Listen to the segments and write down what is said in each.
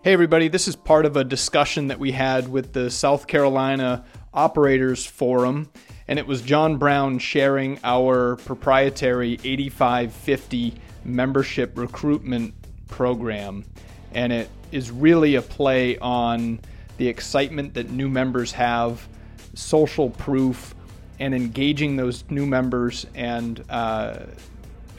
Hey, everybody, this is part of a discussion that we had with the South Carolina Operators Forum, and it was John Brown sharing our proprietary 8550 membership recruitment program. And it is really a play on the excitement that new members have, social proof, and engaging those new members and uh,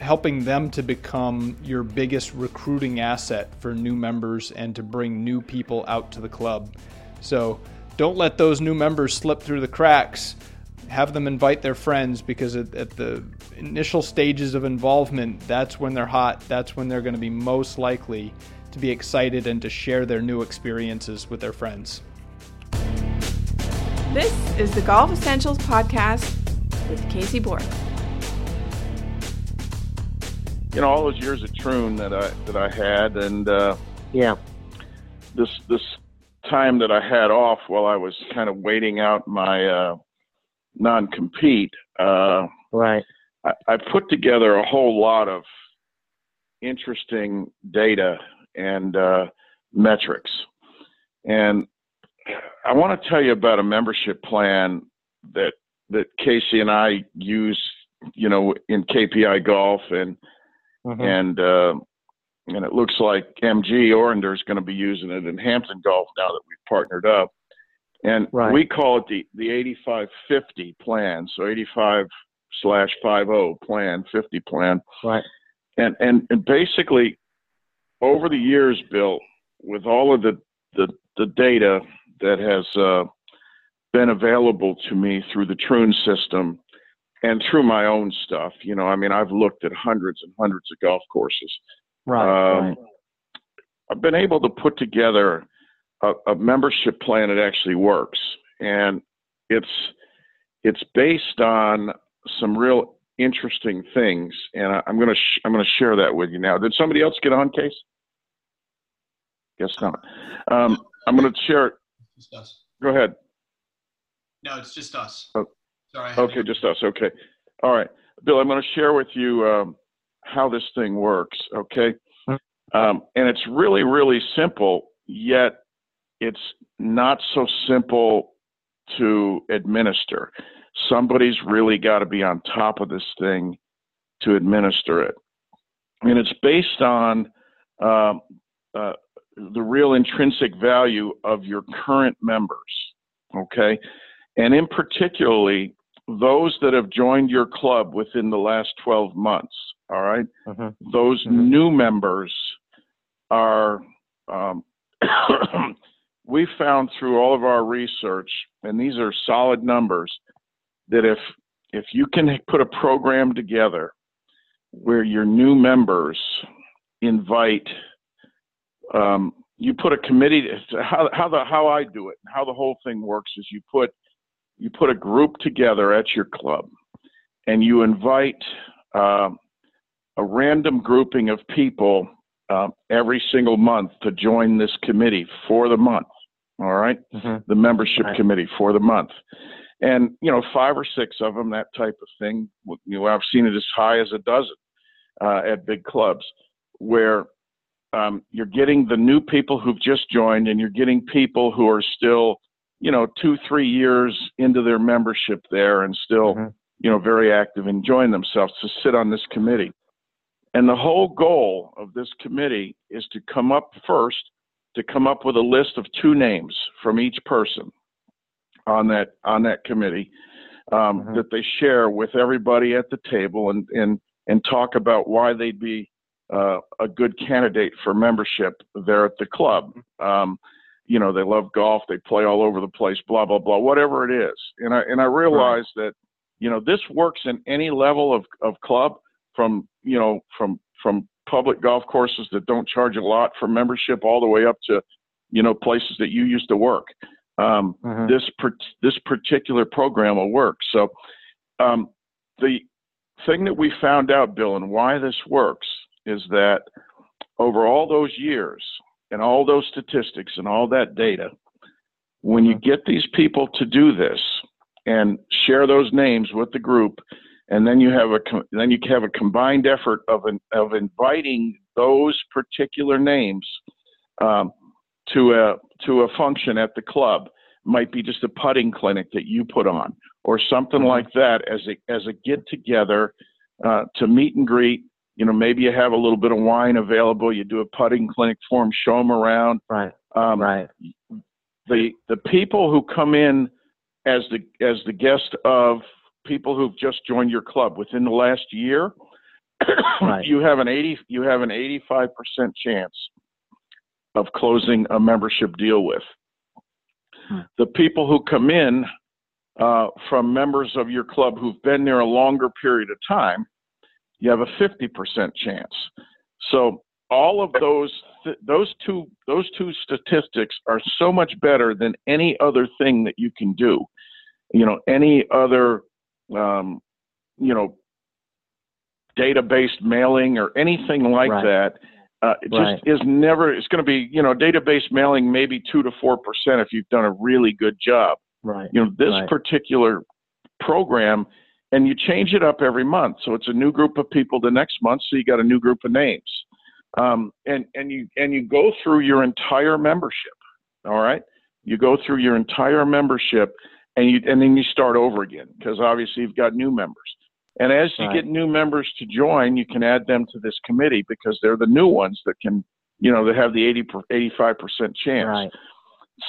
helping them to become your biggest recruiting asset for new members and to bring new people out to the club. So don't let those new members slip through the cracks. Have them invite their friends because at, at the initial stages of involvement, that's when they're hot. That's when they're going to be most likely to be excited and to share their new experiences with their friends. This is the Golf Essentials Podcast with Casey Borg you know all those years at Troon that I that I had, and uh, yeah, this this time that I had off while I was kind of waiting out my uh, non compete. Uh, right. I, I put together a whole lot of interesting data and uh, metrics, and I want to tell you about a membership plan that that Casey and I use, you know, in KPI Golf and mm-hmm. and uh, and it looks like MG Orender is going to be using it in Hampton Golf now that we've partnered up. And right. we call it the the 8550 plan. So 85 slash 50 plan, 50 plan. Right. And and and basically, over the years, Bill, with all of the the, the data that has uh, been available to me through the Troon system, and through my own stuff. You know, I mean, I've looked at hundreds and hundreds of golf courses. Right. Um, right. I've been able to put together a, a, membership plan that actually works, and it's it's based on some real interesting things, and I, am gonna sh- I'm gonna share that with you now. Did somebody else get on, case? Guess not. Um, I'm gonna share. Just us. Go ahead. No, it's just us. Oh. Sorry. Okay, just us. Okay. All right. Bill, I'm going to share with you um, how this thing works. Okay. Um, and it's really, really simple, yet it's not so simple to administer. Somebody's really got to be on top of this thing to administer it. And it's based on um, uh, the real intrinsic value of your current members. Okay. And in particularly, those that have joined your club within the last 12 months, all right? uh-huh. those uh-huh. new members are, um, we found through all of our research, and these are solid numbers, that if if you can put a program together where your new members invite um, you put a committee how how the how I do it how the whole thing works is you put you put a group together at your club and you invite uh, a random grouping of people uh, every single month to join this committee for the month. All right? mm-hmm. the membership right. committee for the month, and you know five or six of them, that type of thing. You know, I've seen it as high as a dozen uh, at big clubs where um, you're getting the new people who've just joined, and you're getting people who are still you know, two, three years into their membership there and still, mm-hmm. you know, very active, enjoying themselves to sit on this committee. And the whole goal of this committee is to come up first, to come up with a list of two names from each person on that on that committee um, mm-hmm. that they share with everybody at the table and and and talk about why they'd be uh, a good candidate for membership there at the club. Um, you know they love golf they play all over the place blah blah blah whatever it is and i and i realize right. that you know this works in any level of of club from you know from from public golf courses that don't charge a lot for membership all the way up to you know places that you used to work um, mm-hmm. this per- this particular program will work so um, the thing that we found out bill and why this works is that over all those years and all those statistics and all that data, when you get these people to do this and share those names with the group, and then you have a then you have a combined effort of an, of inviting those particular names, um, to a to a function at the club. Might be just a putting clinic that you put on, or something like that as a as a get together uh, to meet and greet. You know, maybe you have a little bit of wine available. You do a putting clinic for them, show them around. Right. Um, right. The the people who come in as the as the guest of people who've just joined your club within the last year, Right. you have an eighty you have an eighty five percent chance of closing a membership deal with. Hmm. The people who come in uh, from members of your club who've been there a longer period of time, you have a fifty percent chance. So all of those th- those two those two statistics are so much better than any other thing that you can do. You know, any other um, you know database mailing or anything like Right. that. Uh, it just Right. is never. It's going to be you know database mailing maybe two to four percent if you've done a really good job. Right. You know this Right. particular program, and you change it up every month. So it's a new group of people the next month. So you got a new group of names, um, and and you and you go through your entire membership. All right, you go through your entire membership, and you and then you start over again because obviously you've got new members. And as you Right. get new members to join, you can add them to this committee because they're the new ones that can, you know, that have the 80 85% chance. Right.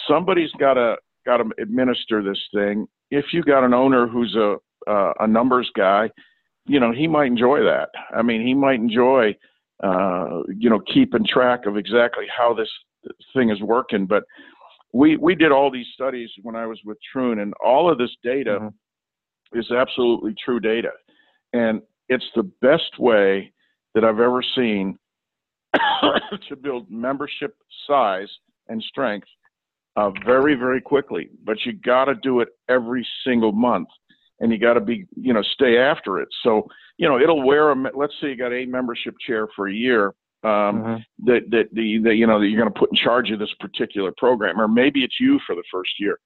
Somebody's got to got to administer this thing. If you got an owner who's a uh, a numbers guy, you know, he might enjoy that. I mean, he might enjoy, uh, you know, keeping track of exactly how this thing is working. But we we did all these studies when I was with Troon, and all of this data Mhm. is absolutely true data, and it's the best way that I've ever seen to build membership size and strength uh, very very quickly. But you got to do it every single month, and you got to be you know stay after it. So you know it'll wear a. Let's say you got a membership chair for a year. Um, Mhm. that that the that you know that you're going to put in charge of this particular program, or maybe it's you for the first year.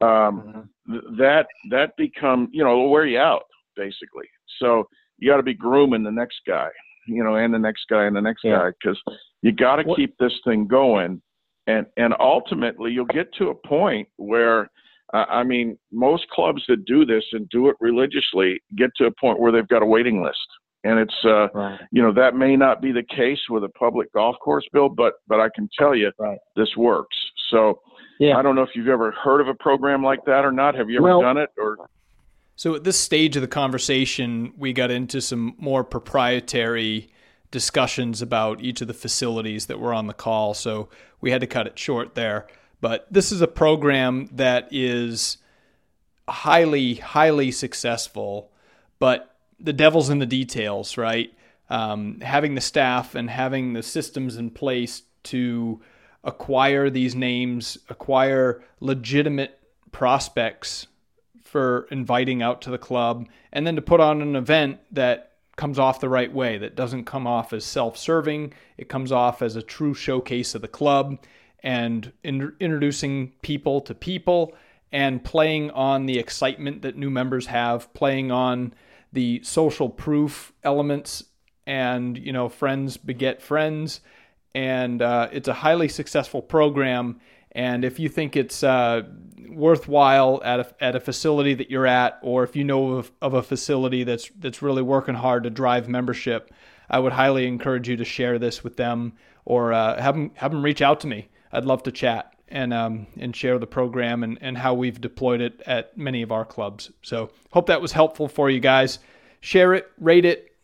Um, Mhm. th- that that become you know it'll wear you out basically. So you got to be grooming the next guy, you know, and the next guy and the next Yeah. guy because you got to keep this thing going, and and ultimately you'll get to a point where. I mean, most clubs that do this and do it religiously get to a point where they've got a waiting list, and it's uh, Right. you know that may not be the case with a public golf course bill but but i can tell you Right. this works so Yeah. i don't know if you've ever heard of a program like that or not have you ever Well- done it or So at this stage of the conversation, we got into some more proprietary discussions about each of the facilities that were on the call. So we had to cut it short there. But this is a program that is highly, highly successful, but the devil's in the details, right? Um, having the staff and having the systems in place to acquire these names, acquire legitimate prospects for inviting out to the club, and then to put on an event that comes off the right way, that doesn't come off as self serving. It comes off as a true showcase of the club and in- introducing people to people and playing on the excitement that new members have, playing on the social proof elements and, you know, friends beget friends. And uh, it's a highly successful program. And if you think it's uh, worthwhile at a, at a facility that you're at, or if you know of, of a facility that's that's really working hard to drive membership, I would highly encourage you to share this with them or uh, have them have them reach out to me. I'd love to chat and um, and share the program and, and how we've deployed it at many of our clubs. So hope that was helpful for you guys. Share it, rate it,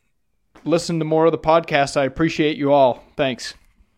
listen to more of the podcast. I appreciate you all. Thanks.